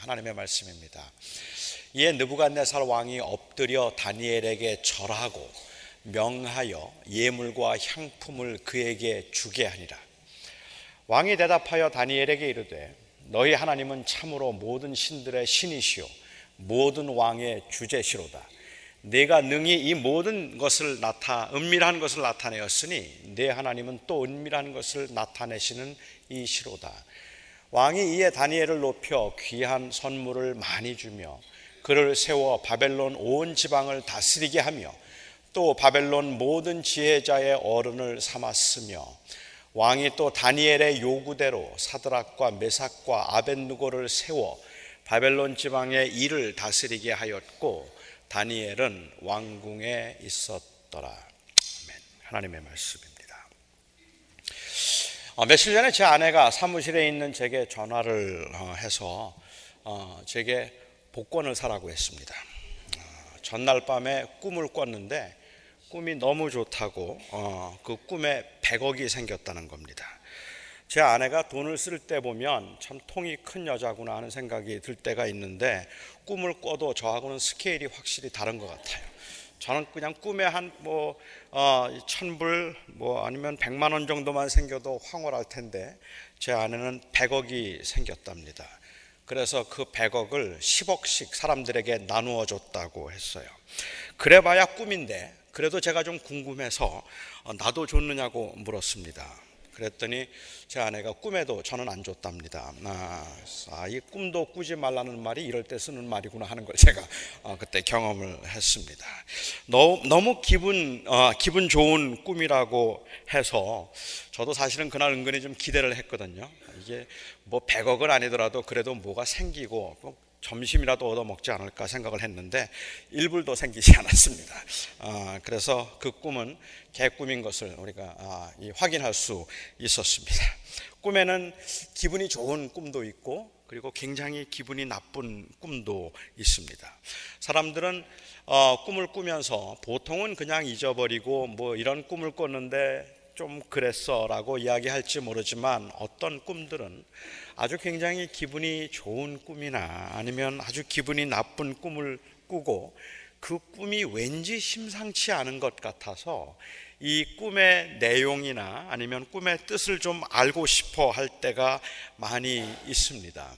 하나님의 말씀입니다. 이에 느부갓네살 왕이 엎드려 다니엘에게 절하고 명하여 예물과 향품을 그에게 주게 하니라. 왕이 대답하여 다니엘에게 이르되 너희 하나님은 참으로 모든 신들의 신이시요 모든 왕의 주제시로다. 내가 능히 이 모든 것을 나타 은밀한 것을 나타내었으니 내 하나님은 또 은밀한 것을 나타내시는 이시로다. 왕이 이에 다니엘을 높여 귀한 선물을 많이 주며 그를 세워 바벨론 온 지방을 다스리게 하며 또 바벨론 모든 지혜자의 어른을 삼았으며 왕이 또 다니엘의 요구대로 사드락과 메삭과 아벤누고를 세워 바벨론 지방의 일을 다스리게 하였고 다니엘은 왕궁에 있었더라. 아멘. 하나님의 말씀입니다. 어, 며칠 전에 제 아내가 사무실에 있는 제게 전화를 어, 해서 어, 제게 복권을 사라고 했습니다. 전날 밤에 꿈을 꿨는데 꿈이 너무 좋다고 그 꿈에 100억이 생겼다는 겁니다. 제 아내가 돈을 쓸 때 보면 참 통이 큰 여자구나 하는 생각이 들 때가 있는데 꿈을 꿔도 저하고는 스케일이 확실히 다른 것 같아요. 저는 그냥 꿈에 한뭐 어, 천불 뭐 아니면 백만 원 정도만 생겨도 황홀할 텐데 제 아내는 100억이 생겼답니다. 그래서 그 100억을 10억씩 사람들에게 나누어 줬다고 했어요. 그래봐야 꿈인데 그래도 제가 좀 궁금해서 어, 나도 줬느냐고 물었습니다. 그랬더니 제 아내가 꿈에도 저는 안 줬답니다. 아, 아, 이 꿈도 꾸지 말라는 말이 이럴 때 쓰는 말이구나 하는 걸 제가 어, 그때 경험을 했습니다. 너무, 너무 기분, 어, 기분 좋은 꿈이라고 해서 저도 사실은 그날 은근히 좀 기대를 했거든요. 이게 뭐 100억은 아니더라도 그래도 뭐가 생기고 점심이라도 얻어 먹지 않을까 생각을 했는데 일불도 생기지 않았습니다. 아, 그래서 그 꿈은 개꿈인 것을 우리가 아, 확인할 수 있었습니다. 꿈에는 기분이 좋은 꿈도 있고 그리고 굉장히 기분이 나쁜 꿈도 있습니다. 사람들은 어, 꿈을 꾸면서 보통은 그냥 잊어버리고 뭐 이런 꿈을 꿨는데 좀 그랬어라고 이야기할지 모르지만 어떤 꿈들은 아주 굉장히 기분이 좋은 꿈이나 아니면 아주 기분이 나쁜 꿈을 꾸고 그 꿈이 왠지 심상치 않은 것 같아서 이 꿈의 내용이나 아니면 꿈의 뜻을 좀 알고 싶어 할 때가 많이 있습니다.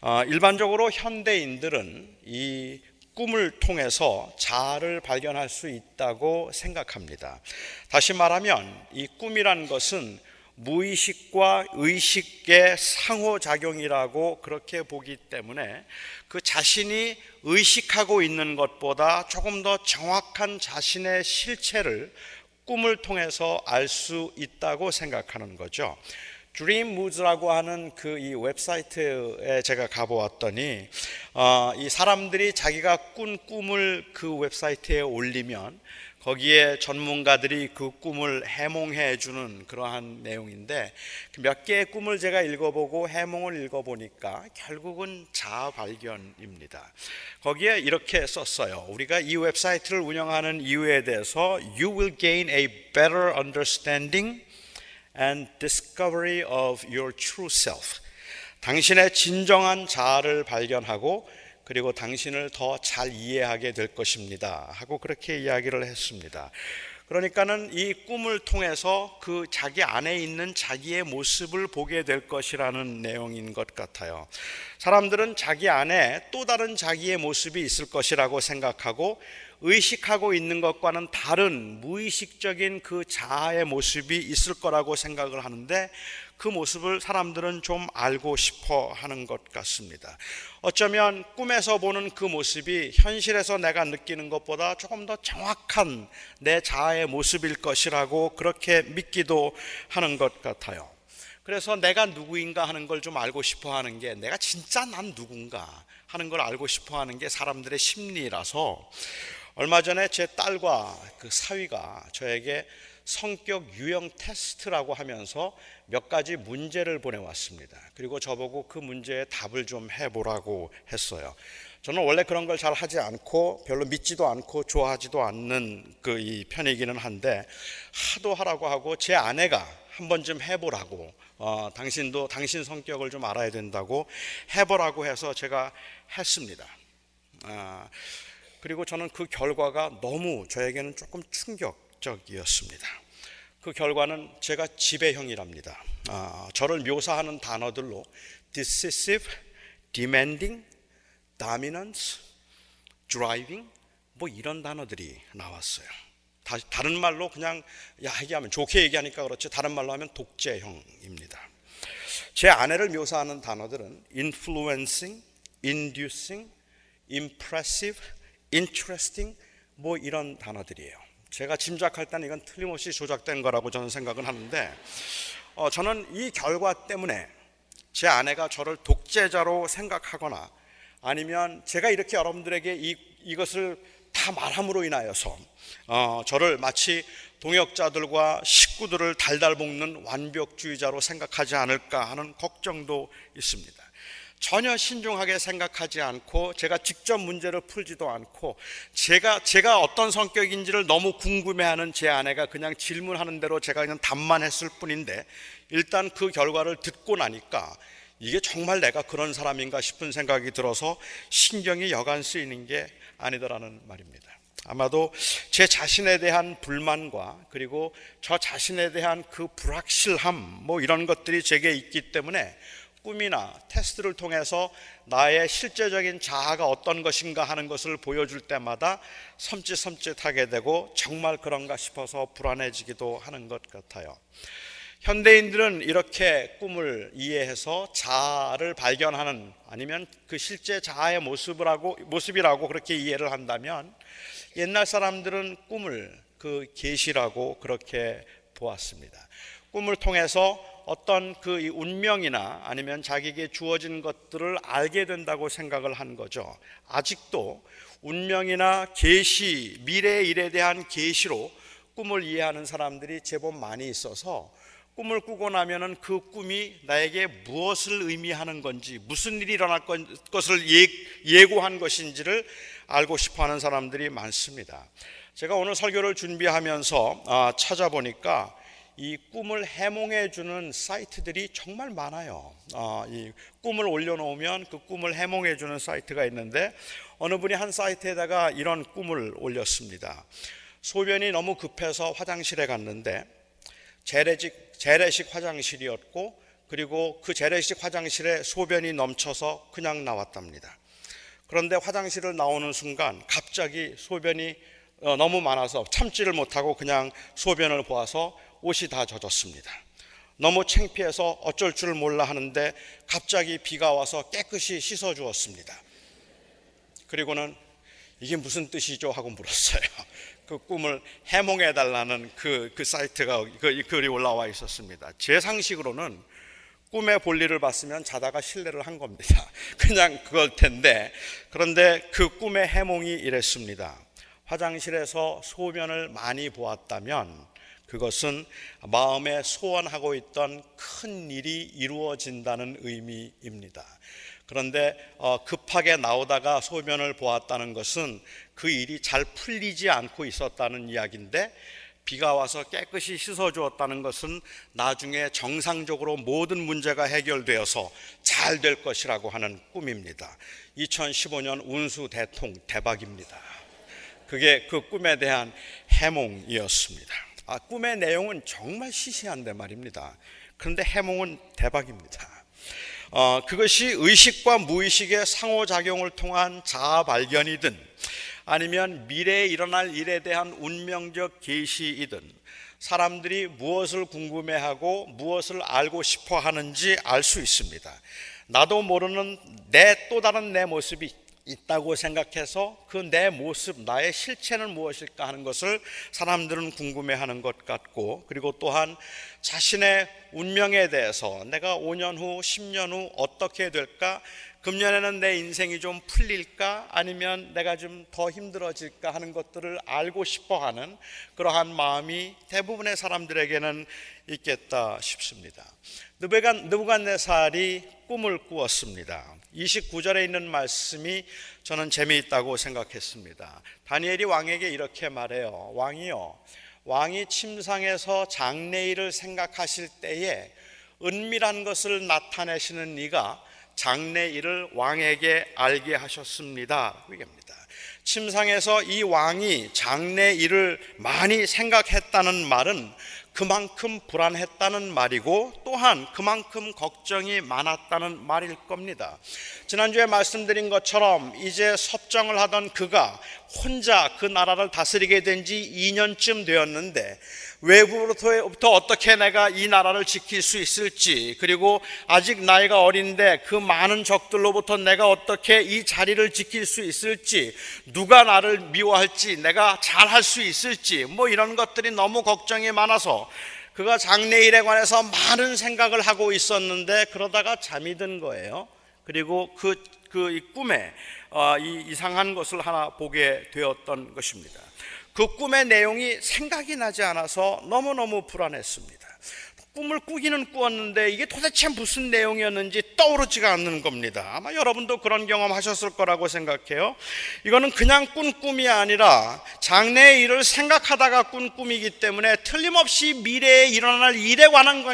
어, 일반적으로 현대인들은 이 꿈을 통해서 자아를 발견할 수 있다고 생각합니다. 다시 말하면 이 꿈이란 것은 무의식과 의식의 상호작용이라고 그렇게 보기 때문에 그 자신이 의식하고 있는 것보다 조금 더 정확한 자신의 실체를 꿈을 통해서 알 수 있다고 생각하는 거죠. Dream Moods라고 하는 그 이 웹사이트에 제가 가보았더니 어, 이 사람들이 자기가 꾼 꿈을 그 웹사이트에 올리면 거기에 전문가들이 그 꿈을 해몽해 주는 그러한 내용인데 그 몇 개의 꿈을 제가 읽어보고 해몽을 읽어보니까 결국은 자아 발견입니다. 거기에 이렇게 썼어요. 우리가 이 웹사이트를 운영하는 이유에 대해서 You will gain a better understanding and discovery of your true self. 당신의 진정한 자아를 발견하고 그리고 당신을 더 잘 이해하게 될 것입니다. 하고 그렇게 이야기를 했습니다. 그러니까는 이 꿈을 통해서 그 자기 안에 있는 자기의 모습을 보게 될 것이라는 내용인 것 같아요. 사람들은 자기 안에 또 다른 자기의 모습이 있을 것이라고 생각하고 의식하고 있는 것과는 다른 무의식적인 그 자아의 모습이 있을 거라고 생각을 하는데 그 모습을 사람들은 좀 알고 싶어 하는 것 같습니다. 어쩌면 꿈에서 보는 그 모습이 현실에서 내가 느끼는 것보다 조금 더 정확한 내 자아의 모습일 것이라고 그렇게 믿기도 하는 것 같아요. 그래서 내가 누구인가 하는 걸 좀 알고 싶어 하는 게 내가 진짜 난 누군가 하는 걸 알고 싶어 하는 게 사람들의 심리라서 얼마 전에 제 딸과 그 사위가 저에게 성격 유형 테스트라고 하면서 몇 가지 문제를 보내왔습니다. 그리고 저보고 그 문제에 답을 좀 해보라고 했어요. 저는 원래 그런 걸 잘 하지 않고 별로 믿지도 않고 좋아하지도 않는 그 이 편이기는 한데 하도 하라고 하고 제 아내가 한 번쯤 해보라고 어, 당신도 당신 성격을 좀 알아야 된다고 해보라고 해서 제가 했습니다. 아, 그리고 저는 그 결과가 너무 저에게는 조금 충격적이었습니다. 그 결과는 제가 지배형이랍니다. 아, 저를 묘사하는 단어들로 decisive, demanding, dominance, driving 뭐 이런 단어들이 나왔어요. 다, 다른 말로 그냥 야 얘기하면 좋게 얘기하니까 그렇지 다른 말로 하면 독재형입니다. 제 아내를 묘사하는 단어들은 influencing, inducing, impressive, interesting 뭐 이런 단어들이에요. 제가 짐작할 때는 이건 틀림없이 조작된 거라고 저는 생각은 하는데 어, 저는 이 결과 때문에 제 아내가 저를 독재자로 생각하거나 아니면 제가 이렇게 여러분들에게 이, 이것을 다 말함으로 인하여서 어, 저를 마치 동역자들과 식구들을 달달 볶는 완벽주의자로 생각하지 않을까 하는 걱정도 있습니다. 전혀 신중하게 생각하지 않고 제가 직접 문제를 풀지도 않고 제가 제가 어떤 성격인지를 너무 궁금해하는 제 아내가 그냥 질문하는 대로 제가 그냥 답만 했을 뿐인데 일단 그 결과를 듣고 나니까 이게 정말 내가 그런 사람인가 싶은 생각이 들어서 신경이 여간 쓰이는 게 아니더라는 말입니다. 아마도 제 자신에 대한 불만과 그리고 저 자신에 대한 그 불확실함 뭐 이런 것들이 제게 있기 때문에 꿈이나 테스트를 통해서 나의 실제적인 자아가 어떤 것인가 하는 것을 보여줄 때마다 섬찟섬찟하게 되고 정말 그런가 싶어서 불안해지기도 하는 것 같아요. 현대인들은 이렇게 꿈을 이해해서 자아를 발견하는 아니면 그 실제 자아의 모습을 하고 모습이라고 그렇게 이해를 한다면 옛날 사람들은 꿈을 그 계시라고 그렇게 보았습니다. 꿈을 통해서 어떤 그 운명이나 아니면 자기에게 주어진 것들을 알게 된다고 생각을 한 거죠. 아직도 운명이나 계시, 미래의 일에 대한 계시로 꿈을 이해하는 사람들이 제법 많이 있어서 꿈을 꾸고 나면은 그 꿈이 나에게 무엇을 의미하는 건지, 무슨 일이 일어날 것을 예, 고한 것인지를 알고 싶어 하는 사람들이 많습니다. 제가 오늘 설교를 준비하면서 아, 찾아보니까 이 꿈을 해몽해 주는 사이트들이 정말 많아요. 어, 이 꿈을 올려놓으면 그 꿈을 해몽해 주는 사이트가 있는데 어느 분이 한 사이트에다가 이런 꿈을 올렸습니다. 소변이 너무 급해서 화장실에 갔는데 재래식, 재래식 화장실이었고 그리고 그 재래식 화장실에 소변이 넘쳐서 그냥 나왔답니다. 그런데 화장실을 나오는 순간 갑자기 소변이 어, 너무 많아서 참지를 못하고 그냥 소변을 보아서 옷이 다 젖었습니다. 너무 창피해서 어쩔 줄 몰라 하는데 갑자기 비가 와서 깨끗이 씻어 주었습니다. 그리고는 이게 무슨 뜻이죠? 하고 물었어요. 그 꿈을 해몽해 달라는 그, 그 사이트가 그 글이 올라와 있었습니다. 제 상식으로는 꿈의 볼일을 봤으면 자다가 실례를 한 겁니다. 그냥 그걸 텐데 그런데 그 꿈의 해몽이 이랬습니다. 화장실에서 소변을 많이 보았다면 그것은 마음에 소원하고 있던 큰 일이 이루어진다는 의미입니다. 그런데 어, 급하게 나오다가 소변을 보았다는 것은 그 일이 잘 풀리지 않고 있었다는 이야기인데 비가 와서 깨끗이 씻어 주었다는 것은 나중에 정상적으로 모든 문제가 해결되어서 잘 될 것이라고 하는 꿈입니다. 2015년 운수 대통 대박입니다. 그게 그 꿈에 대한 해몽이었습니다. 아, 꿈의 내용은 정말 시시한데 말입니다. 그런데 해몽은 대박입니다. 어, 그것이 의식과 무의식의 상호작용을 통한 자아 발견이든 아니면 미래에 일어날 일에 대한 운명적 계시이든 사람들이 무엇을 궁금해하고 무엇을 알고 싶어 하는지 알 수 있습니다. 나도 모르는 내 또 다른 내 모습이 있다고 생각해서 그 내 모습, 나의 실체는 무엇일까 하는 것을 사람들은 궁금해 하는 것 같고, 그리고 또한 자신의 운명에 대해서 내가 5년 후, 10년 후 어떻게 될까? 금년에는 내 인생이 좀 풀릴까? 아니면 내가 좀 더 힘들어질까 하는 것들을 알고 싶어 하는 그러한 마음이 대부분의 사람들에게는 있겠다 싶습니다. 느부갓네살이 꿈을 꾸었습니다. 29절에 있는 말씀이 저는 재미있다고 생각했습니다. 다니엘이 왕에게 이렇게 말해요. 왕이요. 왕이 침상에서 장래일을 생각하실 때에 은밀한 것을 나타내시는 이가 장래일을 왕에게 알게 하셨습니다. 그겁니다. 침상에서 이 왕이 장래일을 많이 생각했다는 말은 그만큼 불안했다는 말이고 또한 그만큼 걱정이 많았다는 말일 겁니다. 지난주에 말씀드린 것처럼 이제 섭정을 하던 그가 혼자 그 나라를 다스리게 된 지 2년쯤 되었는데 외부로부터 어떻게 내가 이 나라를 지킬 수 있을지 그리고 아직 나이가 어린데 그 많은 적들로부터 내가 어떻게 이 자리를 지킬 수 있을지 누가 나를 미워할지 내가 잘 할 수 있을지 뭐 이런 것들이 너무 걱정이 많아서 그가 장래일에 관해서 많은 생각을 하고 있었는데 그러다가 잠이 든 거예요. 그리고 그, 그 꿈에 어, 이 이상한 것을 하나 보게 되었던 것입니다. 그 꿈의 내용이 생각이 나지 않아서 너무너무 불안했습니다. 꿈을 꾸기는 꾸었는데 이게 도대체 무슨 내용이었는지 떠오르지가 않는 겁니다. 아마 여러분도 그런 경험 하셨을 거라고 생각해요. 이거는 그냥 꾼 꿈이 아니라 장래의 일을 생각하다가 꾼 꿈이기 때문에 틀림없이 미래에 일어날 일에 관한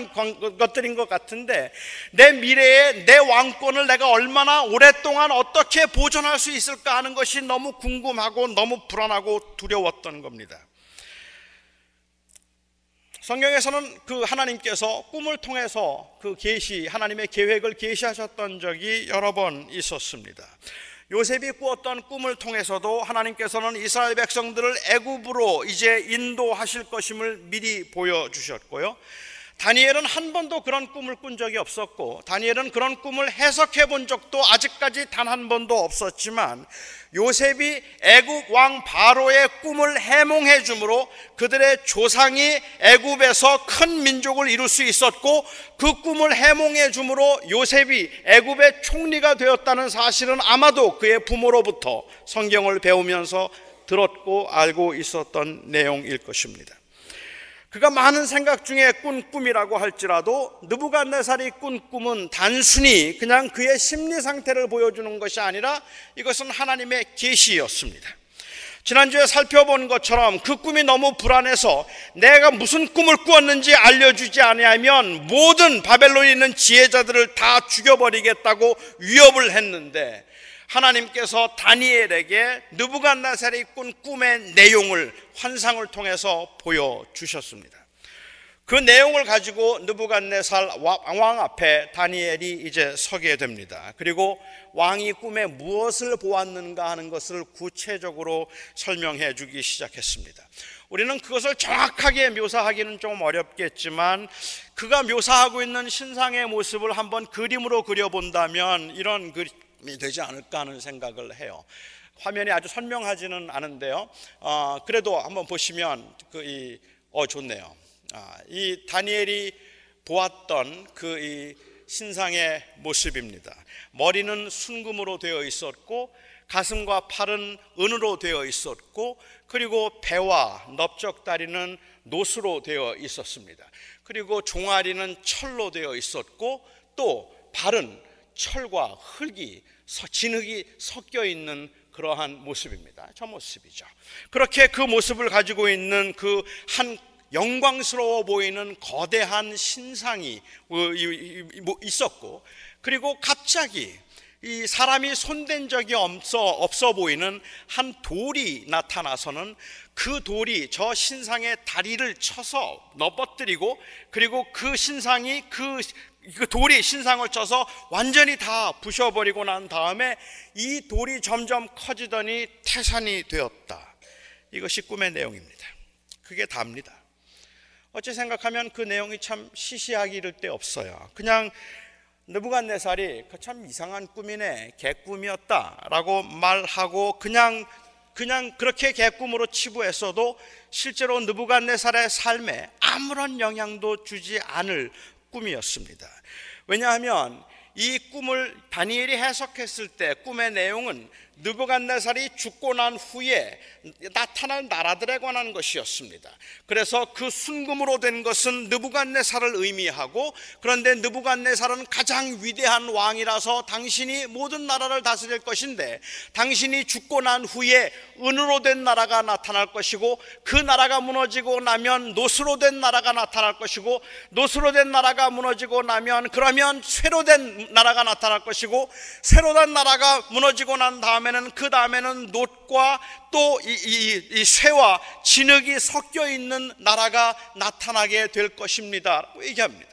것들인 것 같은데 내 미래에 내 왕권을 내가 얼마나 오랫동안 어떻게 보존할 수 있을까 하는 것이 너무 궁금하고 너무 불안하고 두려웠던 겁니다. 성경에서는 그 하나님께서 꿈을 통해서 그 계시 하나님의 계획을 계시하셨던 적이 여러 번 있었습니다. 요셉이 꾸었던 꿈을 통해서도 하나님께서는 이스라엘 백성들을 애굽으로 이제 인도하실 것임을 미리 보여 주셨고요. 다니엘은 한 번도 그런 꿈을 꾼 적이 없었고 다니엘은 그런 꿈을 해석해 본 적도 아직까지 단 한 번도 없었지만 요셉이 애굽 왕 바로의 꿈을 해몽해 주므로 그들의 조상이 애굽에서 큰 민족을 이룰 수 있었고 그 꿈을 해몽해 주므로 요셉이 애굽의 총리가 되었다는 사실은 아마도 그의 부모로부터 성경을 배우면서 들었고 알고 있었던 내용일 것입니다. 그가 많은 생각 중에 꾼 꿈이라고 할지라도 느부갓네살이 꾼 꿈은 단순히 그냥 그의 심리 상태를 보여주는 것이 아니라 이것은 하나님의 계시였습니다. 지난주에 살펴본 것처럼 그 꿈이 너무 불안해서 내가 무슨 꿈을 꾸었는지 알려주지 않으면 모든 바벨론에 있는 지혜자들을 다 죽여버리겠다고 위협을 했는데 하나님께서 다니엘에게 느부갓네살이 꾼 꿈의 내용을 환상을 통해서 보여 주셨습니다. 그 내용을 가지고 느부갓네살 왕 앞에 다니엘이 이제 서게 됩니다. 그리고 왕이 꿈에 무엇을 보았는가 하는 것을 구체적으로 설명해 주기 시작했습니다. 우리는 그것을 정확하게 묘사하기는 좀 어렵겠지만 그가 묘사하고 있는 신상의 모습을 한번 그림으로 그려본다면 이런 되지 않을까 하는 생각을 해요. 화면이 아주 선명하지는 않은데요. 어, 그래도 한번 보시면 그어 좋네요. 아, 이 다니엘이 보았던 그 이 신상의 모습입니다. 머리는 순금으로 되어 있었고 가슴과 팔은 은으로 되어 있었고 그리고 배와 넓적 다리는 노수로 되어 있었습니다. 그리고 종아리는 철로 되어 있었고 또 발은 철과 흙이 진흙이 섞여 있는 그러한 모습입니다. 저 모습이죠. 그렇게 그 모습을 가지고 있는 그 한 영광스러워 보이는 거대한 신상이 뭐 있었고, 그리고 갑자기 이 사람이 손댄 적이 없어, 없어 보이는 한 돌이 나타나서는 그 돌이 저 신상의 다리를 쳐서 넘어뜨리고 그리고 그 신상이 그, 그 돌이 신상을 쳐서 완전히 다 부셔버리고 난 다음에 이 돌이 점점 커지더니 태산이 되었다. 이것이 꿈의 내용입니다. 그게 답니다. 어찌 생각하면 그 내용이 참 시시하기 이를 데 없어요. 그냥 느부갓네살이 그참 이상한 꿈이네 개꿈이었다라고 말하고 그냥 그냥 그렇게 개꿈으로 치부했어도 실제로 느부갓네살의 삶에 아무런 영향도 주지 않을 꿈이었습니다. 왜냐하면 이 꿈을 다니엘이 해석했을 때 꿈의 내용은 느부갓네살이 죽고 난 후에 나타날 나라들에 관한 것이었습니다. 그래서 그 순금으로 된 것은 느부갓네살을 의미하고 그런데 느부갓네살은 가장 위대한 왕이라서 당신이 모든 나라를 다스릴 것인데 당신이 죽고 난 후에 은으로 된 나라가 나타날 것이고 그 나라가 무너지고 나면 노스로 된 나라가 나타날 것이고 노스로 된 나라가 무너지고 나면 그러면 쇠로 된 나라가 나타날 것이고 쇠로 된 나라가 무너지고 난 다음에 는 그 다음에는 놋과 또 이 이, 이 쇠와 진흙이 섞여 있는 나라가 나타나게 될 것입니다 라고 얘기합니다.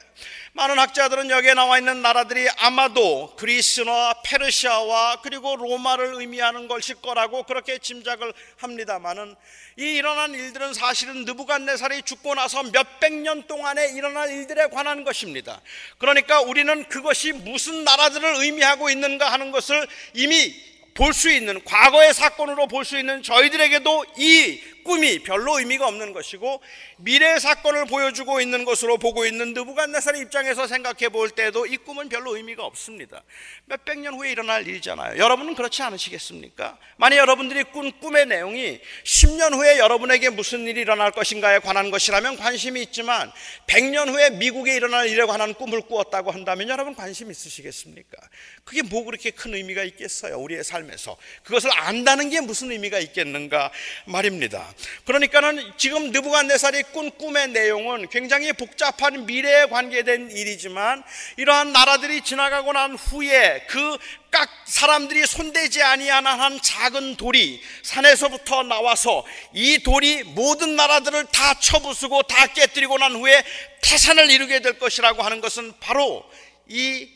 많은 학자들은 여기에 나와 있는 나라들이 아마도 그리스나 페르시아와 그리고 로마를 의미하는 것일 거라고 그렇게 짐작을 합니다만은 이 일어난 일들은 사실은 느부갓네살이 죽고 나서 몇백 년 동안에 일어난 일들에 관한 것입니다. 그러니까 우리는 그것이 무슨 나라들을 의미하고 있는가 하는 것을 이미 볼 수 있는 과거의 사건으로 볼 수 있는 저희들에게도 이 꿈이 별로 의미가 없는 것이고 미래의 사건을 보여주고 있는 것으로 보고 있는 느부갓네살의 입장에서 생각해 볼 때도 이 꿈은 별로 의미가 없습니다. 몇백 년 후에 일어날 일이잖아요. 여러분은 그렇지 않으시겠습니까? 만약 여러분들이 꾼 꿈의 내용이 10년 후에 여러분에게 무슨 일이 일어날 것인가에 관한 것이라면 관심이 있지만 100년 후에 미국에 일어날 일에 관한 꿈을 꾸었다고 한다면 여러분 관심 있으시겠습니까? 그게 뭐 그렇게 큰 의미가 있겠어요? 우리의 삶에서. 그것을 안다는 게 무슨 의미가 있겠는가 말입니다. 그러니까는 지금 느부갓네살이 꾼 꿈의 내용은 굉장히 복잡한 미래에 관계된 일이지만 이러한 나라들이 지나가고 난 후에 그 각 사람들이 손대지 아니하는 한 작은 돌이 산에서부터 나와서 이 돌이 모든 나라들을 다 쳐부수고 다 깨뜨리고 난 후에 태산을 이루게 될 것이라고 하는 것은 바로 이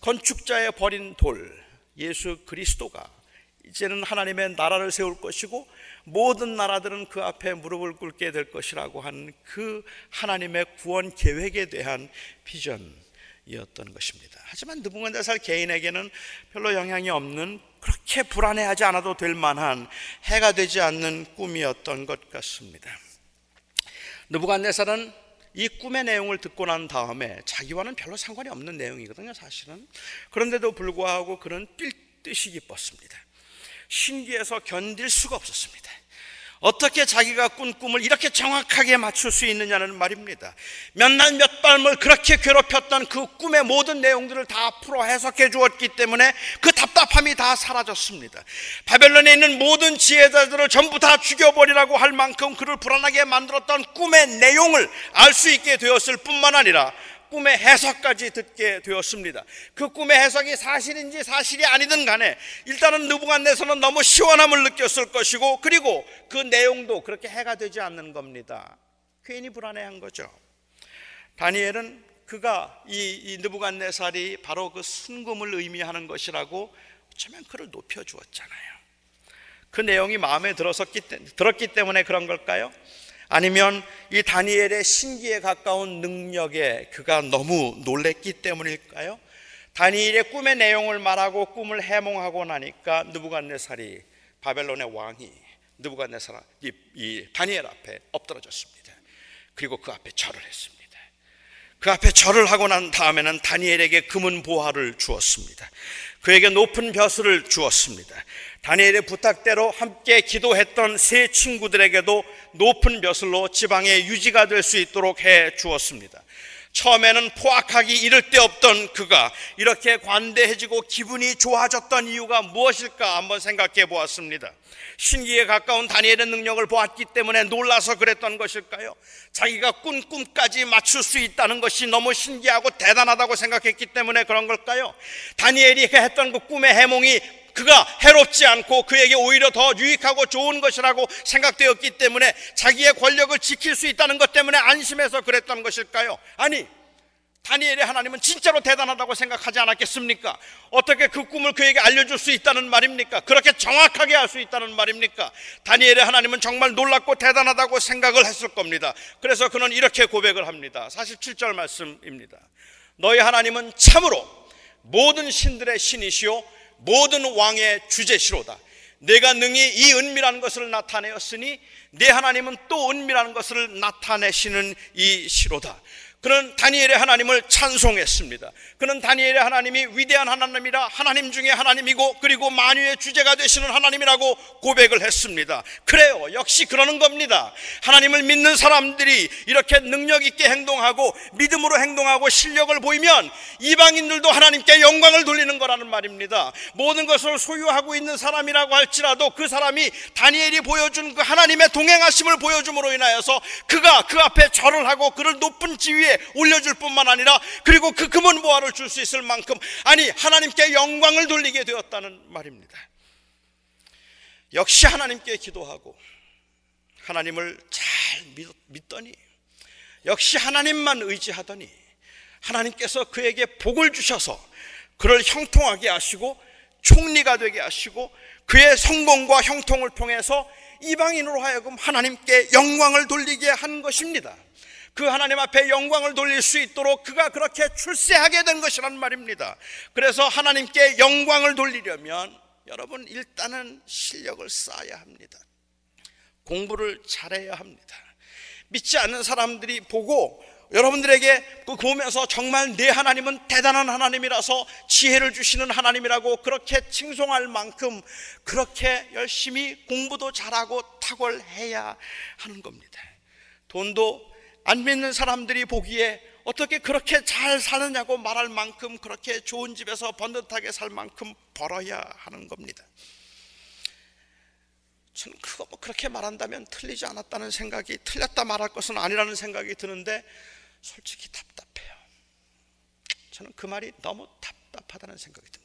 건축자의 버린 돌 예수 그리스도가 이제는 하나님의 나라를 세울 것이고 모든 나라들은 그 앞에 무릎을 꿇게 될 것이라고 하는 그 하나님의 구원 계획에 대한 비전이었던 것입니다. 하지만 느부갓네살 개인에게는 별로 영향이 없는 그렇게 불안해하지 않아도 될 만한 해가 되지 않는 꿈이었던 것 같습니다. 느부갓네살은 이 꿈의 내용을 듣고 난 다음에 자기와는 별로 상관이 없는 내용이거든요, 사실은. 그런데도 불구하고 그는 뛸 듯이 기뻤습니다. 신기해서 견딜 수가 없었습니다. 어떻게 자기가 꾼 꿈을 이렇게 정확하게 맞출 수 있느냐는 말입니다. 몇 날 몇 밤을 그렇게 괴롭혔던 그 꿈의 모든 내용들을 다 풀어 해석해 주었기 때문에 그 답답함이 다 사라졌습니다. 바벨론에 있는 모든 지혜자들을 전부 다 죽여버리라고 할 만큼 그를 불안하게 만들었던 꿈의 내용을 알 수 있게 되었을 뿐만 아니라 꿈의 해석까지 듣게 되었습니다. 그 꿈의 해석이 사실인지 사실이 아니든 간에 일단은 느부갓네서는 너무 시원함을 느꼈을 것이고 그리고 그 내용도 그렇게 해가 되지 않는 겁니다. 괜히 불안해한 거죠. 다니엘은 그가 이, 이 느부갓네살이 바로 그 순금을 의미하는 것이라고 어쩌면 그를 높여 주었잖아요. 그 내용이 마음에 들었기, 들었기 때문에 그런 걸까요? 아니면 이 다니엘의 신기에 가까운 능력에 그가 너무 놀랬기 때문일까요? 다니엘의 꿈의 내용을 말하고 꿈을 해몽하고 나니까 느부갓네살이 바벨론의 왕이 느부갓네살 이, 이 다니엘 앞에 엎드러졌습니다. 그리고 그 앞에 절을 했습니다. 그 앞에 절을 하고 난 다음에는 다니엘에게 금은 보화를 주었습니다. 그에게 높은 벼슬을 주었습니다. 다니엘의 부탁대로 함께 기도했던 세 친구들에게도 높은 벼슬로 지방에 유지가 될 수 있도록 해 주었습니다. 처음에는 포악하기 이를 데 없던 그가 이렇게 관대해지고 기분이 좋아졌던 이유가 무엇일까 한번 생각해 보았습니다. 신기에 가까운 다니엘의 능력을 보았기 때문에 놀라서 그랬던 것일까요? 자기가 꾼 꿈까지 맞출 수 있다는 것이 너무 신기하고 대단하다고 생각했기 때문에 그런 걸까요? 다니엘이 했던 그 꿈의 해몽이 그가 해롭지 않고 그에게 오히려 더 유익하고 좋은 것이라고 생각되었기 때문에 자기의 권력을 지킬 수 있다는 것 때문에 안심해서 그랬던 것일까요? 아니, 다니엘의 하나님은 진짜로 대단하다고 생각하지 않았겠습니까? 어떻게 그 꿈을 그에게 알려줄 수 있다는 말입니까? 그렇게 정확하게 할 수 있다는 말입니까? 다니엘의 하나님은 정말 놀랍고 대단하다고 생각을 했을 겁니다. 그래서 그는 이렇게 고백을 합니다. 47절 말씀입니다. 너희 하나님은 참으로 모든 신들의 신이시요 모든 왕의 주제시로다. 내가 능히 이 은밀한 것을 나타내었으니 내 하나님은 또 은밀한 것을 나타내시는 이 시로다. 그는 다니엘의 하나님을 찬송했습니다. 그는 다니엘의 하나님이 위대한 하나님이라 하나님 중에 하나님이고 그리고 만유의 주제가 되시는 하나님이라고 고백을 했습니다. 그래요. 역시 그러는 겁니다. 하나님을 믿는 사람들이 이렇게 능력 있게 행동하고 믿음으로 행동하고 실력을 보이면 이방인들도 하나님께 영광을 돌리는 거라는 말입니다. 모든 것을 소유하고 있는 사람이라고 할지라도 그 사람이 다니엘이 보여준 그 하나님의 동행하심을 보여줌으로 인하여서 그가 그 앞에 절을 하고 그를 높은 지 올려줄 뿐만 아니라 그리고 그 금은 보화를 줄 수 있을 만큼 아니 하나님께 영광을 돌리게 되었다는 말입니다. 역시 하나님께 기도하고 하나님을 잘 믿더니 역시 하나님만 의지하더니 하나님께서 그에게 복을 주셔서 그를 형통하게 하시고 총리가 되게 하시고 그의 성공과 형통을 통해서 이방인으로 하여금 하나님께 영광을 돌리게 한 것입니다. 그 하나님 앞에 영광을 돌릴 수 있도록 그가 그렇게 출세하게 된 것이란 말입니다. 그래서 하나님께 영광을 돌리려면 여러분 일단은 실력을 쌓아야 합니다. 공부를 잘해야 합니다. 믿지 않는 사람들이 보고 여러분들에게 그 보면서 정말 내 하나님은 대단한 하나님이라서 지혜를 주시는 하나님이라고 그렇게 칭송할 만큼 그렇게 열심히 공부도 잘하고 탁월해야 하는 겁니다. 돈도 안 믿는 사람들이 보기에 어떻게 그렇게 잘 사느냐고 말할 만큼 그렇게 좋은 집에서 번듯하게 살 만큼 벌어야 하는 겁니다. 저는 그거 뭐 그렇게 말한다면 틀리지 않았다는 생각이 틀렸다 말할 것은 아니라는 생각이 드는데 솔직히 답답해요. 저는 그 말이 너무 답답하다는 생각이 듭니다.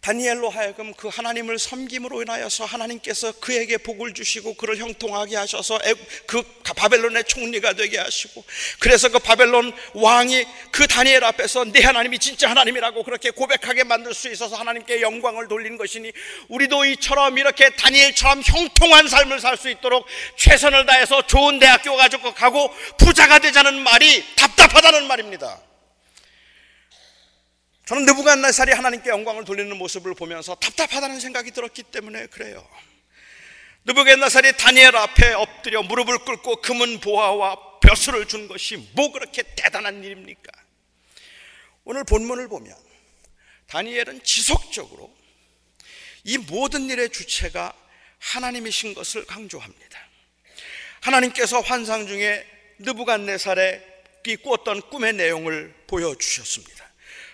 다니엘로 하여금 그 하나님을 섬김으로 인하여서 하나님께서 그에게 복을 주시고 그를 형통하게 하셔서 그 바벨론의 총리가 되게 하시고 그래서 그 바벨론 왕이 그 다니엘 앞에서 내 하나님이 진짜 하나님이라고 그렇게 고백하게 만들 수 있어서 하나님께 영광을 돌린 것이니 우리도 이처럼 이렇게 다니엘처럼 형통한 삶을 살 수 있도록 최선을 다해서 좋은 대학교 가지고 가고 부자가 되자는 말이 답답하다는 말입니다. 저는 느부갓네살이 하나님께 영광을 돌리는 모습을 보면서 답답하다는 생각이 들었기 때문에 그래요. 느부갓네살이 다니엘 앞에 엎드려 무릎을 꿇고 금은 보화와 벼슬을 준 것이 뭐 그렇게 대단한 일입니까? 오늘 본문을 보면 다니엘은 지속적으로 이 모든 일의 주체가 하나님이신 것을 강조합니다. 하나님께서 환상 중에 느부갓네살의 꾸었던 꿈의 내용을 보여주셨습니다.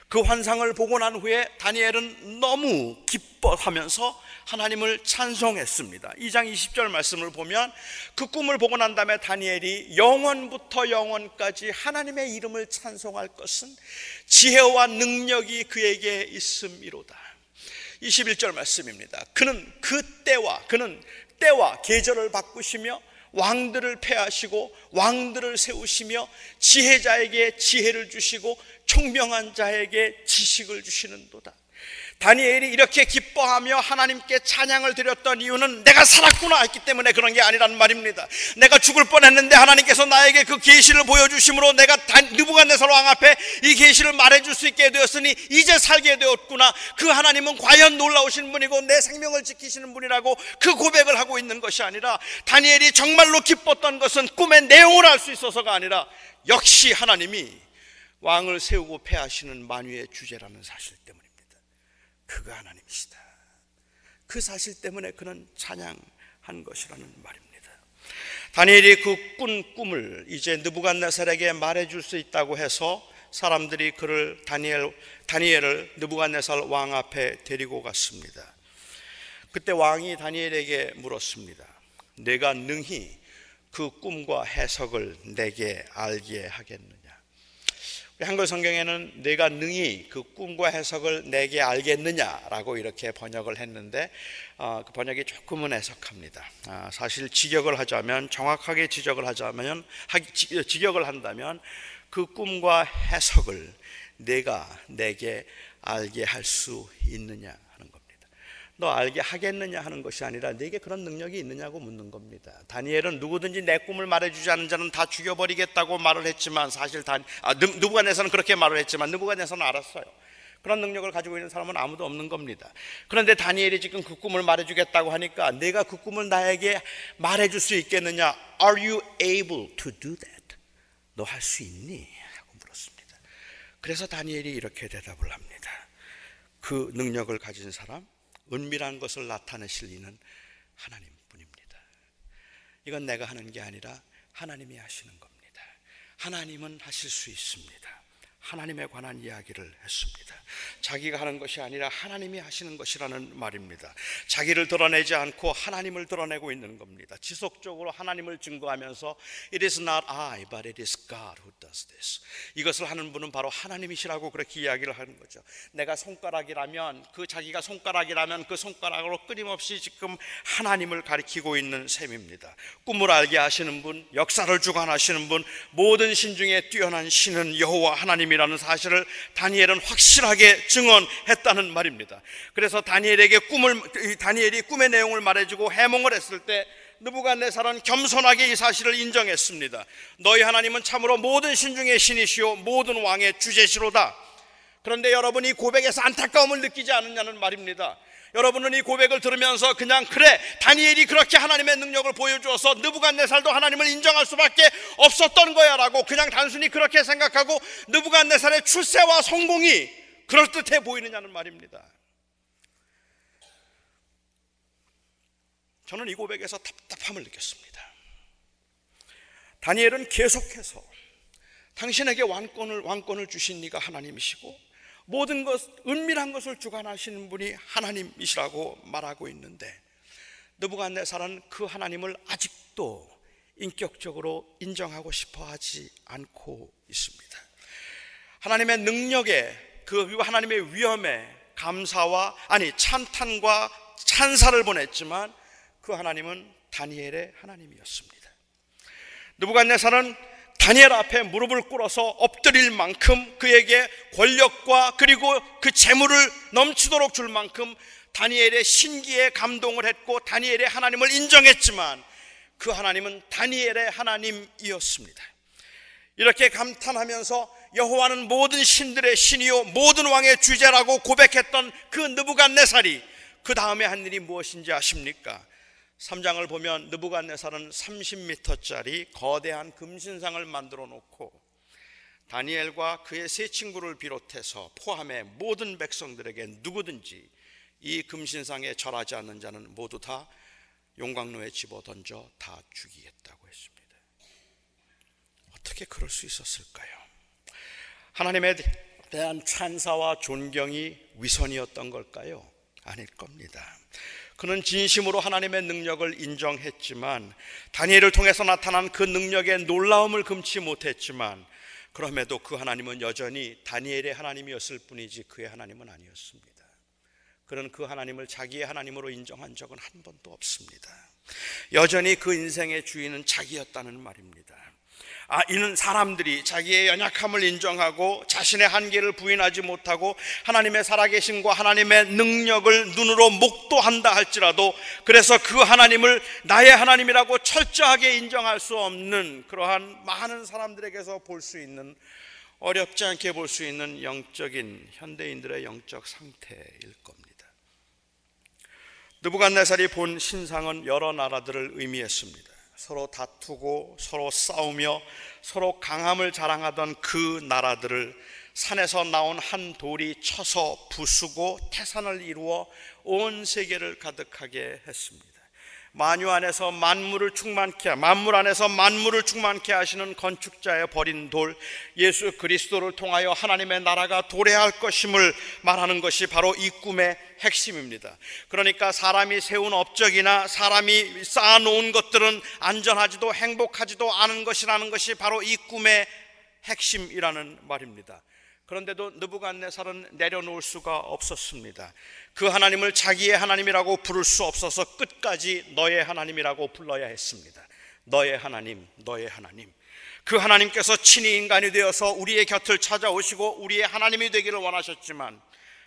그 환상을 보고 난 후에 다니엘은 너무 기뻐하면서 하나님을 찬송했습니다. 2장 20절 말씀을 보면 그 꿈을 보고 난 다음에 다니엘이 영원부터 영원까지 하나님의 이름을 찬송할 것은 지혜와 능력이 그에게 있음이로다. 21절 말씀입니다. 그는 그 때와 그는 때와 계절을 바꾸시며 왕들을 패하시고 왕들을 세우시며 지혜자에게 지혜를 주시고 총명한 자에게 지식을 주시는도다. 다니엘이 이렇게 기뻐하며 하나님께 찬양을 드렸던 이유는 내가 살았구나 했기 때문에 그런 게 아니란 말입니다. 내가 죽을 뻔했는데 하나님께서 나에게 그 계시를 보여주심으로 내가 느부갓네살 왕 앞에 이 계시를 말해줄 수 있게 되었으니 이제 살게 되었구나. 그 하나님은 과연 놀라우신 분이고 내 생명을 지키시는 분이라고 그 고백을 하고 있는 것이 아니라 다니엘이 정말로 기뻤던 것은 꿈의 내용을 알 수 있어서가 아니라 역시 하나님이 왕을 세우고 패하시는 만유의 주제라는 사실 때문입니다. 그가 하나님이시다. 그 사실 때문에 그는 찬양한 것이라는 말입니다. 다니엘이 그 꾼 꿈을 이제 느부갓네살에게 말해줄 수 있다고 해서 사람들이 그를 다니엘 다니엘을 느부갓네살 왕 앞에 데리고 갔습니다. 그때 왕이 다니엘에게 물었습니다. 내가 능히 그 꿈과 해석을 내게 알게 하겠느냐? 한글 성경에는 내가 능히 그 꿈과 해석을 내게 알겠느냐라고 이렇게 번역을 했는데 어, 그 번역이 조금은 해석합니다. 아, 사실 직역을 하자면 정확하게 지적을 하자면 직역을 한다면 그 꿈과 해석을 내가 내게 알게 할 수 있느냐 너 알게 하겠느냐 하는 것이 아니라 네게 그런 능력이 있느냐고 묻는 겁니다. 다니엘은 누구든지 내 꿈을 말해주지 않은 자는 다 죽여버리겠다고 말을 했지만 사실 다 아, 누부갓네살은 그렇게 말을 했지만 누부갓네살은 알았어요. 그런 능력을 가지고 있는 사람은 아무도 없는 겁니다. 그런데 다니엘이 지금 그 꿈을 말해주겠다고 하니까 내가 그 꿈을 나에게 말해줄 수 있겠느냐? Are you able to do that? 너 할 수 있니? 하고 물었습니다. 그래서 다니엘이 이렇게 대답을 합니다. 그 능력을 가진 사람, 은밀한 것을 나타내실 이는 하나님 뿐입니다. 이건 내가 하는 게 아니라 하나님이 하시는 겁니다. 하나님은 하실 수 있습니다. 하나님에 관한 이야기를 했습니다. 자기가 하는 것이 아니라 하나님이 하시는 것이라는 말입니다. 자기를 드러내지 않고 하나님을 드러내고 있는 겁니다. 지속적으로 하나님을 증거하면서 It is not I, but it is God who does this. 이것을 하는 분은 바로 하나님이시라고 그렇게 이야기를 하는 거죠. 내가 손가락이라면 그 자기가 손가락이라면 그 손가락으로 끊임없이 지금 하나님을 가리키고 있는 셈입니다. 꿈을 알게 하시는 분, 역사를 주관하시는 분, 모든 신 중에 뛰어난 신은 여호와 하나님이 하나님이라는 사실을 다니엘은 확실하게 증언했다는 말입니다. 그래서 다니엘에게 꿈을 다니엘이 꿈의 내용을 말해주고 해몽을 했을 때 느부갓네살은 겸손하게 이 사실을 인정했습니다. 너희 하나님은 참으로 모든 신 중의 신이시요 모든 왕의 주제시로다. 그런데 여러분이 고백에서 안타까움을 느끼지 않느냐는 말입니다. 여러분은 이 고백을 들으면서 그냥 그래 다니엘이 그렇게 하나님의 능력을 보여주어서 느부갓네살도 하나님을 인정할 수밖에 없었던 거야라고 그냥 단순히 그렇게 생각하고 느부갓네살의 출세와 성공이 그럴듯해 보이느냐는 말입니다. 저는 이 고백에서 답답함을 느꼈습니다. 다니엘은 계속해서 당신에게 왕권을 왕권을 주신 네가 하나님이시고 모든 것, 은밀한 것을 주관하시는 분이 하나님이시라고 말하고 있는데 느부갓네살은 그 하나님을 아직도 인격적으로 인정하고 싶어 하지 않고 있습니다. 하나님의 능력에 그 하나님의 위엄에 감사와 아니 찬탄과 찬사를 보냈지만 그 하나님은 다니엘의 하나님이었습니다. 느부갓네살은 다니엘 앞에 무릎을 꿇어서 엎드릴 만큼 그에게 권력과 그리고 그 재물을 넘치도록 줄 만큼 다니엘의 신기에 감동을 했고 다니엘의 하나님을 인정했지만 그 하나님은 다니엘의 하나님이었습니다. 이렇게 감탄하면서 여호와는 모든 신들의 신이요 모든 왕의 주제라고 고백했던 그 느부갓네살이 그 다음에 한 일이 무엇인지 아십니까? 3장을 보면 느부갓네살은 30m짜리 거대한 금신상을 만들어 놓고 다니엘과 그의 세 친구를 비롯해서 포함해 모든 백성들에게 누구든지 이 금신상에 절하지 않는 자는 모두 다 용광로에 집어 던져 다 죽이겠다고 했습니다. 어떻게 그럴 수 있었을까요? 하나님에 대한 찬사와 존경이 위선이었던 걸까요? 아닐 겁니다. 그는 진심으로 하나님의 능력을 인정했지만 다니엘을 통해서 나타난 그 능력의 놀라움을 금치 못했지만 그럼에도 그 하나님은 여전히 다니엘의 하나님이었을 뿐이지 그의 하나님은 아니었습니다. 그는 그 하나님을 자기의 하나님으로 인정한 적은 한 번도 없습니다. 여전히 그 인생의 주인은 자기였다는 말입니다. 아, 이는 사람들이 자기의 연약함을 인정하고 자신의 한계를 부인하지 못하고 하나님의 살아계신과 하나님의 능력을 눈으로 목도한다 할지라도 그래서 그 하나님을 나의 하나님이라고 철저하게 인정할 수 없는 그러한 많은 사람들에게서 볼 수 있는 어렵지 않게 볼 수 있는 영적인 현대인들의 영적 상태일 겁니다. 느부갓네살이 본 신상은 여러 나라들을 의미했습니다. 서로 다투고 서로 싸우며 서로 강함을 자랑하던 그 나라들을 산에서 나온 한 돌이 쳐서 부수고 태산을 이루어 온 세계를 가득하게 했습니다. 만유 안에서 만물을 충만케 만물 안에서 만물을 충만케 하시는 건축자의 버린 돌 예수 그리스도를 통하여 하나님의 나라가 도래할 것임을 말하는 것이 바로 이 꿈의 핵심입니다. 그러니까 사람이 세운 업적이나 사람이 쌓아놓은 것들은 안전하지도 행복하지도 않은 것이라는 것이 바로 이 꿈의 핵심이라는 말입니다. 그런데도 느부갓네살은 내려놓을 수가 없었습니다. 그 하나님을 자기의 하나님이라고 부를 수 없어서 끝까지 너의 하나님이라고 불러야 했습니다. 너의 하나님, 너의 하나님. 그 하나님께서 친히 인간이 되어서 우리의 곁을 찾아오시고 우리의 하나님이 되기를 원하셨지만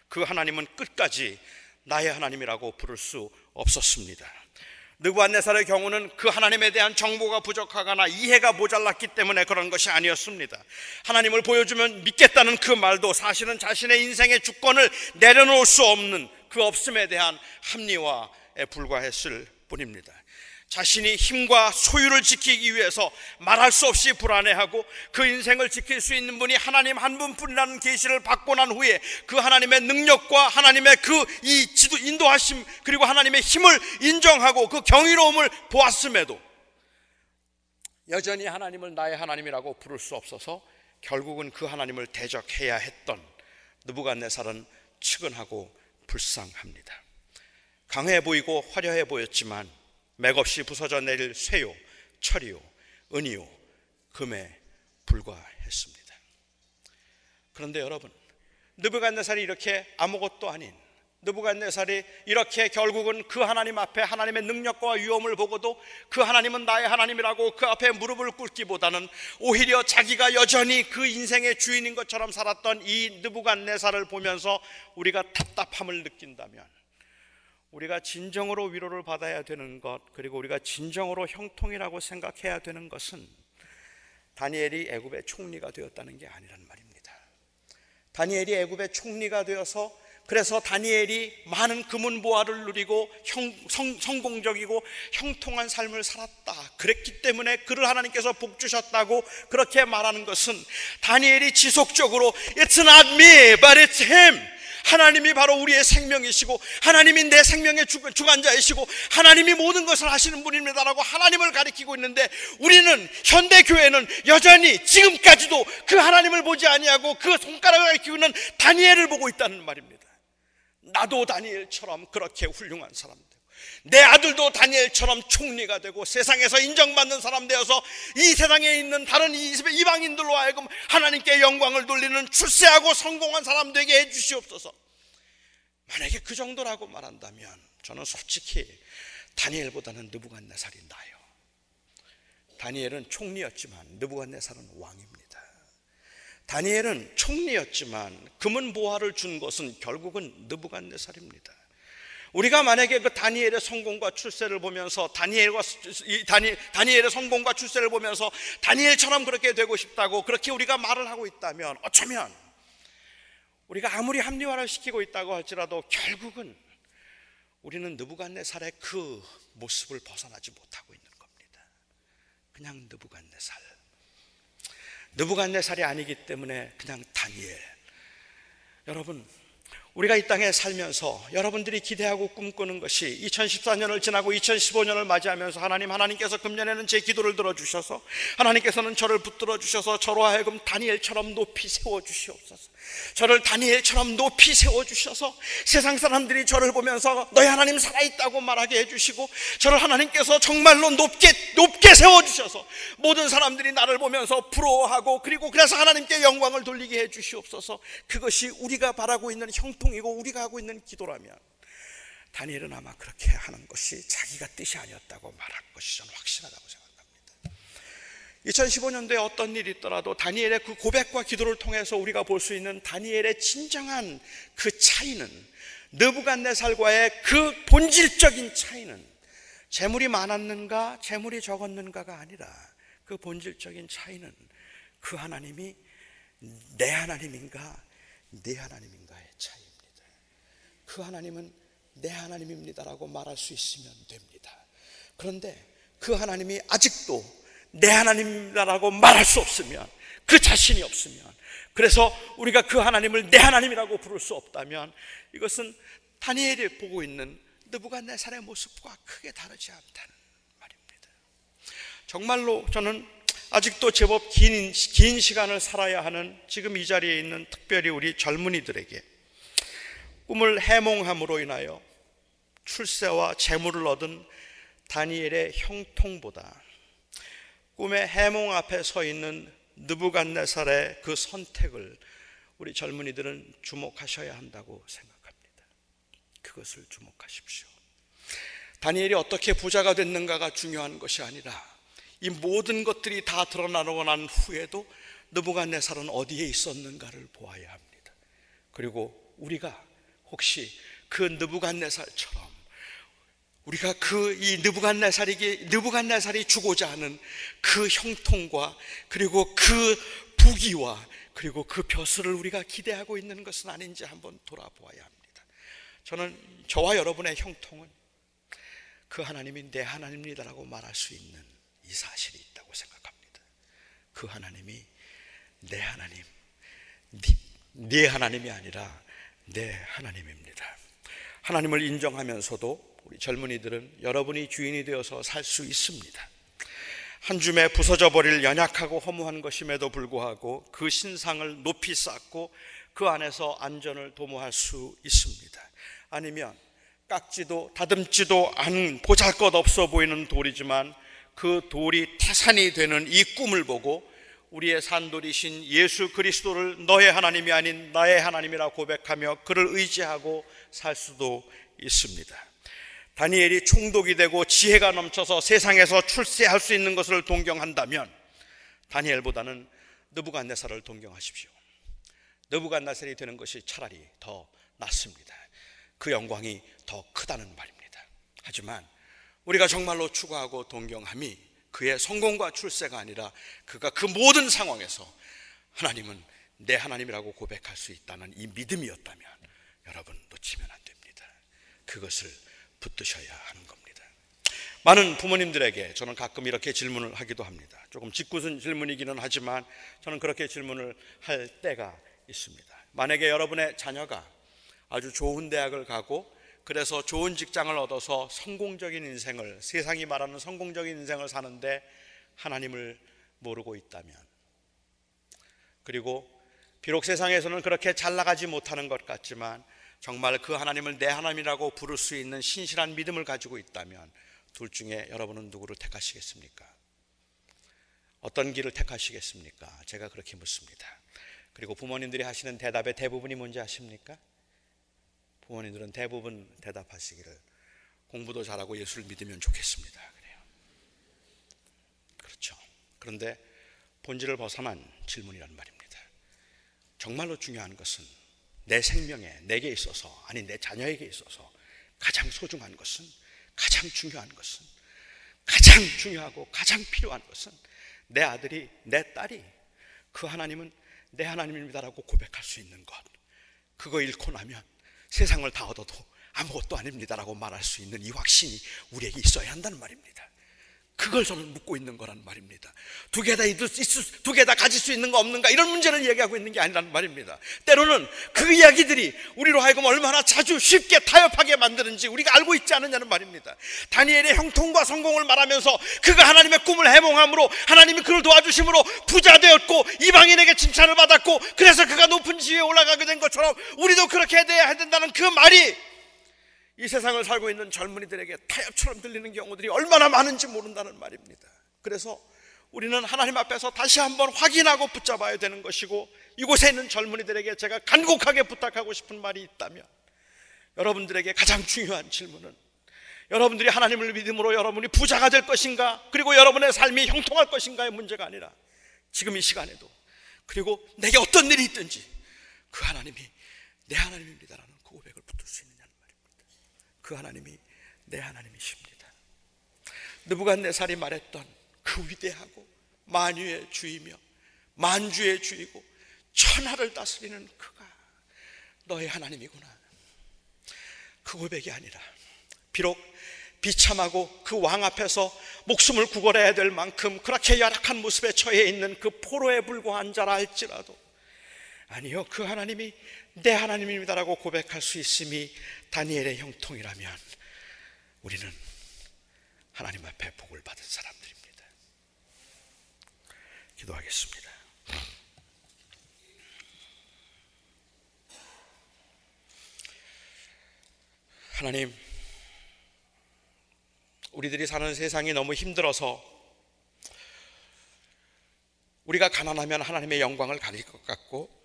그 하나님은 끝까지 나의 하나님이라고 부를 수 없었습니다. 느부갓네살의 경우는 그 하나님에 대한 정보가 부족하거나 이해가 모자랐기 때문에 그런 것이 아니었습니다. 하나님을 보여주면 믿겠다는 그 말도 사실은 자신의 인생의 주권을 내려놓을 수 없는 그 없음에 대한 합리화에 불과했을 뿐입니다. 자신이 힘과 소유를 지키기 위해서 말할 수 없이 불안해하고 그 인생을 지킬 수 있는 분이 하나님 한 분뿐이라는 계시를 받고 난 후에 그 하나님의 능력과 하나님의 그 이 지도 인도하심 그리고 하나님의 힘을 인정하고 그 경이로움을 보았음에도 여전히 하나님을 나의 하나님이라고 부를 수 없어서 결국은 그 하나님을 대적해야 했던 느부갓네살은 측은하고 불쌍합니다. 강해 보이고 화려해 보였지만 맥없이 부서져 내릴 쇠요, 철이요, 은이요, 금에 불과했습니다. 그런데 여러분, 느부갓네살이 이렇게 아무것도 아닌 느부갓네살이 이렇게 결국은 그 하나님 앞에 하나님의 능력과 위엄을 보고도 그 하나님은 나의 하나님이라고 그 앞에 무릎을 꿇기보다는 오히려 자기가 여전히 그 인생의 주인인 것처럼 살았던 이 느부갓네살을 보면서 우리가 답답함을 느낀다면 우리가 진정으로 위로를 받아야 되는 것 그리고 우리가 진정으로 형통이라고 생각해야 되는 것은 다니엘이 애굽의 총리가 되었다는 게 아니란 말입니다. 다니엘이 애굽의 총리가 되어서 그래서 다니엘이 많은 금은 보화를 누리고 형, 성, 성공적이고 형통한 삶을 살았다. 그랬기 때문에 그를 하나님께서 복 주셨다고 그렇게 말하는 것은 다니엘이 지속적으로 It's not me, but it's him. 하나님이 바로 우리의 생명이시고 하나님이 내 생명의 주관자이시고 하나님이 모든 것을 하시는 분입니다라고 하나님을 가리키고 있는데 우리는 현대 교회는 여전히 지금까지도 그 하나님을 보지 아니하고 그 손가락을 가리키고 있는 다니엘을 보고 있다는 말입니다. 나도 다니엘처럼 그렇게 훌륭한 사람 되고 내 아들도 다니엘처럼 총리가 되고 세상에서 인정받는 사람 되어서 이 세상에 있는 다른 이방인들로 하여금 하나님께 영광을 돌리는 출세하고 성공한 사람 되게 해주시옵소서. 만약에 그 정도라고 말한다면 저는 솔직히 다니엘보다는 느부갓네살이 나요. 다니엘은 총리였지만 느부갓네살은 왕입니다. 다니엘은 총리였지만 금은 보화를 준 것은 결국은 느부갓네살입니다. 우리가 만약에 그 다니엘의 성공과 출세를 보면서 다니엘과 다니, 다니엘의 성공과 출세를 보면서 다니엘처럼 그렇게 되고 싶다고 그렇게 우리가 말을 하고 있다면 어쩌면 우리가 아무리 합리화를 시키고 있다고 할지라도 결국은 우리는 느부갓네살의 그 모습을 벗어나지 못하고 있는 겁니다. 그냥 느부갓네살. 느부갓네살이 아니기 때문에 그냥 다니엘. 여러분, 우리가 이 땅에 살면서 여러분들이 기대하고 꿈꾸는 것이 2014년을 지나고 2015년을 맞이하면서 하나님 하나님께서 금년에는 제 기도를 들어주셔서 하나님께서는 저를 붙들어 주셔서 저로 하여금 다니엘처럼 높이 세워 주시옵소서. 저를 다니엘처럼 높이 세워 주셔서 세상 사람들이 저를 보면서 너희 하나님 살아 있다고 말하게 해 주시고 저를 하나님께서 정말로 높게 높게 세워 주셔서 모든 사람들이 나를 보면서 부러워하고 그리고 그래서 하나님께 영광을 돌리게 해 주시옵소서. 그것이 우리가 바라고 있는 형통 고통이고 우리가 하고 있는 기도라면 다니엘은 아마 그렇게 하는 것이 자기가 뜻이 아니었다고 말할 것이 저는 확실하다고 생각합니다. 2015년도에 어떤 일이 있더라도 다니엘의 그 고백과 기도를 통해서 우리가 볼 수 있는 다니엘의 진정한 그 차이는 느부갓네살과의 그 본질적인 차이는 재물이 많았는가 재물이 적었는가가 아니라 그 본질적인 차이는 그 하나님이 내 하나님인가 네 하나님인가 그 하나님은 내 하나님입니다라고 말할 수 있으면 됩니다. 그런데 그 하나님이 아직도 내 하나님이라고 말할 수 없으면 그 자신이 없으면 그래서 우리가 그 하나님을 내 하나님이라고 부를 수 없다면 이것은 다니엘이 보고 있는 느부갓네살의 모습과 크게 다르지 않다는 말입니다. 정말로 저는 아직도 제법 긴, 긴 시간을 살아야 하는 지금 이 자리에 있는 특별히 우리 젊은이들에게 꿈을 해몽함으로 인하여 출세와 재물을 얻은 다니엘의 형통보다 꿈의 해몽 앞에 서 있는 느부갓네살의 그 선택을 우리 젊은이들은 주목하셔야 한다고 생각합니다. 그것을 주목하십시오. 다니엘이 어떻게 부자가 됐는가가 중요한 것이 아니라 이 모든 것들이 다 드러나고 난 후에도 느부갓네살은 어디에 있었는가를 보아야 합니다. 그리고 우리가 혹시 그 느부갓네살처럼 우리가 그 이 느부갓네살이 느부갓네살이 주고자 하는 그 형통과 그리고 그 부귀와 그리고 그 벼슬을 우리가 기대하고 있는 것은 아닌지 한번 돌아보아야 합니다. 저는 저와 여러분의 형통은 그 하나님이 내 하나님이다라고 말할 수 있는 이 사실이 있다고 생각합니다. 그 하나님이 내 하나님, 네, 네 하나님이 아니라 내 하나님입니다. 하나님을 인정하면서도 우리 젊은이들은 여러분이 주인이 되어서 살 수 있습니다. 한 줌에 부서져 버릴 연약하고 허무한 것임에도 불구하고 그 신상을 높이 쌓고 그 안에서 안전을 도모할 수 있습니다. 아니면 깎지도 다듬지도 않은 보잘 것 없어 보이는 돌이지만 그 돌이 태산이 되는 이 꿈을 보고 우리의 산돌이신 예수 그리스도를 너의 하나님이 아닌 나의 하나님이라 고백하며 그를 의지하고 살 수도 있습니다. 다니엘이 총독이 되고 지혜가 넘쳐서 세상에서 출세할 수 있는 것을 동경한다면 다니엘보다는 느부갓네살을 동경하십시오. 느부갓네살이 되는 것이 차라리 더 낫습니다. 그 영광이 더 크다는 말입니다. 하지만 우리가 정말로 추구하고 동경함이 그의 성공과 출세가 아니라 그가 그 모든 상황에서 하나님은 내 하나님이라고 고백할 수 있다는 이 믿음이었다면 여러분 놓치면 안 됩니다. 그것을 붙드셔야 하는 겁니다. 많은 부모님들에게 저는 가끔 이렇게 질문을 하기도 합니다. 조금 짓궂은 질문이기는 하지만 저는 그렇게 질문을 할 때가 있습니다. 만약에 여러분의 자녀가 아주 좋은 대학을 가고 그래서 좋은 직장을 얻어서 성공적인 인생을 세상이 말하는 성공적인 인생을 사는데 하나님을 모르고 있다면 그리고 비록 세상에서는 그렇게 잘 나가지 못하는 것 같지만 정말 그 하나님을 내 하나님이라고 부를 수 있는 신실한 믿음을 가지고 있다면 둘 중에 여러분은 누구를 택하시겠습니까? 어떤 길을 택하시겠습니까? 제가 그렇게 묻습니다. 그리고 부모님들이 하시는 대답의 대부분이 뭔지 아십니까? 부모님들은 대부분 대답하시기를 공부도 잘하고 예수를 믿으면 좋겠습니다. 그래요. 그렇죠. 그런데 본질을 벗어난 질문이란 말입니다. 정말로 중요한 것은 내 생명에 내게 있어서 아니 내 자녀에게 있어서 가장 소중한 것은 가장 중요한 것은 가장 중요하고 가장 필요한 것은 내 아들이 내 딸이 그 하나님은 내 하나님입니다라고 고백할 수 있는 것 그거 잃고 나면 세상을 다 얻어도 아무것도 아닙니다라고 말할 수 있는 이 확신이 우리에게 있어야 한다는 말입니다. 그걸 저는 묻고 있는 거란 말입니다. 두 개 다 있을 수, 두 개 다 가질 수 있는 거 없는가 이런 문제를 얘기하고 있는 게 아니라는 말입니다. 때로는 그 이야기들이 우리로 하여금 얼마나 자주 쉽게 타협하게 만드는지 우리가 알고 있지 않느냐는 말입니다. 다니엘의 형통과 성공을 말하면서 그가 하나님의 꿈을 해몽함으로 하나님이 그를 도와주심으로 부자 되었고 이방인에게 칭찬을 받았고 그래서 지위에 올라가게 된 것처럼 우리도 그렇게 돼야 된다는 그 말이 이 세상을 살고 있는 젊은이들에게 타협처럼 들리는 경우들이 얼마나 많은지 모른다는 말입니다. 그래서 우리는 하나님 앞에서 다시 한번 확인하고 붙잡아야 되는 것이고 이곳에 있는 젊은이들에게 제가 간곡하게 부탁하고 싶은 말이 있다면 여러분들에게 가장 중요한 질문은 여러분들이 하나님을 믿음으로 여러분이 부자가 될 것인가 그리고 여러분의 삶이 형통할 것인가의 문제가 아니라 지금 이 시간에도 그리고 내게 어떤 일이 있든지 그 하나님이 내 하나님입니다라는 그 고백을 붙들 수 있는 그 하나님이 내 하나님이십니다. 느부갓네살이 말했던 그 위대하고 만유의 주이며 만주의 주이고 천하를 다스리는 그가 너의 하나님이구나. 그 고백이 아니라 비록 비참하고 그 왕 앞에서 목숨을 구걸해야 될 만큼 그렇게 열악한 모습에 처해 있는 그 포로에 불과한 자라 할지라도 아니요 그 하나님이 내 하나님입니다라고 고백할 수 있음이 다니엘의 형통이라면 우리는 하나님 앞에 복을 받은 사람들입니다. 기도하겠습니다. 하나님, 우리들이 사는 세상이 너무 힘들어서 우리가 가난하면 하나님의 영광을 가릴 것 같고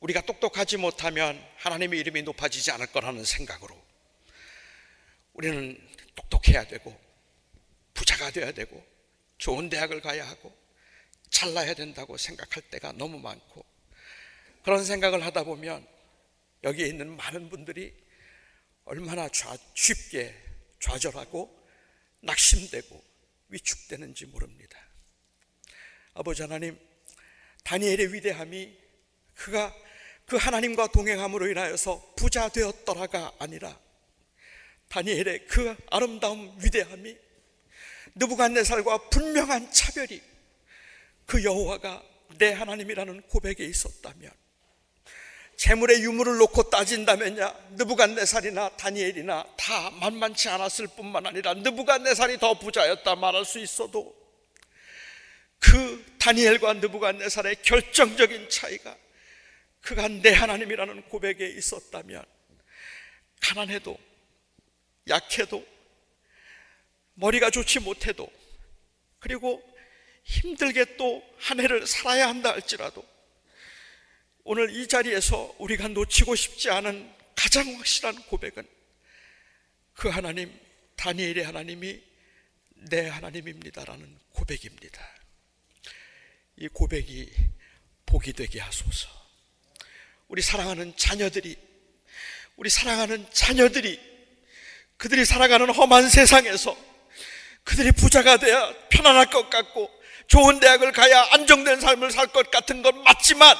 우리가 똑똑하지 못하면 하나님의 이름이 높아지지 않을 거라는 생각으로 우리는 똑똑해야 되고 부자가 되어야 되고 좋은 대학을 가야 하고 잘나야 된다고 생각할 때가 너무 많고 그런 생각을 하다 보면 여기에 있는 많은 분들이 얼마나 좌, 쉽게 좌절하고 낙심되고 위축되는지 모릅니다. 아버지 하나님, 다니엘의 위대함이 그가 그 하나님과 동행함으로 인하여서 부자 되었더라가 아니라 다니엘의 그 아름다움 위대함이 느부갓네살과 분명한 차별이 그 여호와가 내 하나님이라는 고백에 있었다면 재물의 유물을 놓고 따진다면야 느부갓네살이나 다니엘이나 다 만만치 않았을 뿐만 아니라 느부갓네살이 더 부자였다 말할 수 있어도 그 다니엘과 느부갓네살의 결정적인 차이가 그가 내 하나님이라는 고백에 있었다면 가난해도 약해도 머리가 좋지 못해도 그리고 힘들게 또 한 해를 살아야 한다 할지라도 오늘 이 자리에서 우리가 놓치고 싶지 않은 가장 확실한 고백은 그 하나님, 다니엘의 하나님이 내 하나님입니다라는 고백입니다. 이 고백이 복이 되게 하소서. 우리 사랑하는 자녀들이, 우리 사랑하는 자녀들이 그들이 살아가는 험한 세상에서 그들이 부자가 돼야 편안할 것 같고 좋은 대학을 가야 안정된 삶을 살 것 같은 건 맞지만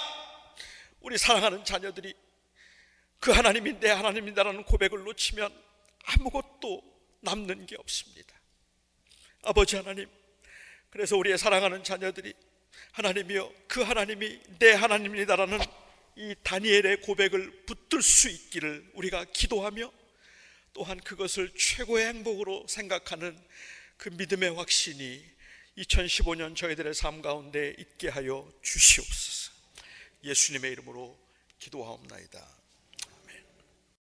우리 사랑하는 자녀들이 그 하나님이 내 하나님이다라는 고백을 놓치면 아무것도 남는 게 없습니다. 아버지 하나님, 그래서 우리의 사랑하는 자녀들이 하나님이여 그 하나님이 내 하나님이다라는 이 다니엘의 고백을 붙들 수 있기를 우리가 기도하며 또한 그것을 최고의 행복으로 생각하는 그 믿음의 확신이 2015년 저희들의 삶 가운데 있게 하여 주시옵소서. 예수님의 이름으로 기도하옵나이다.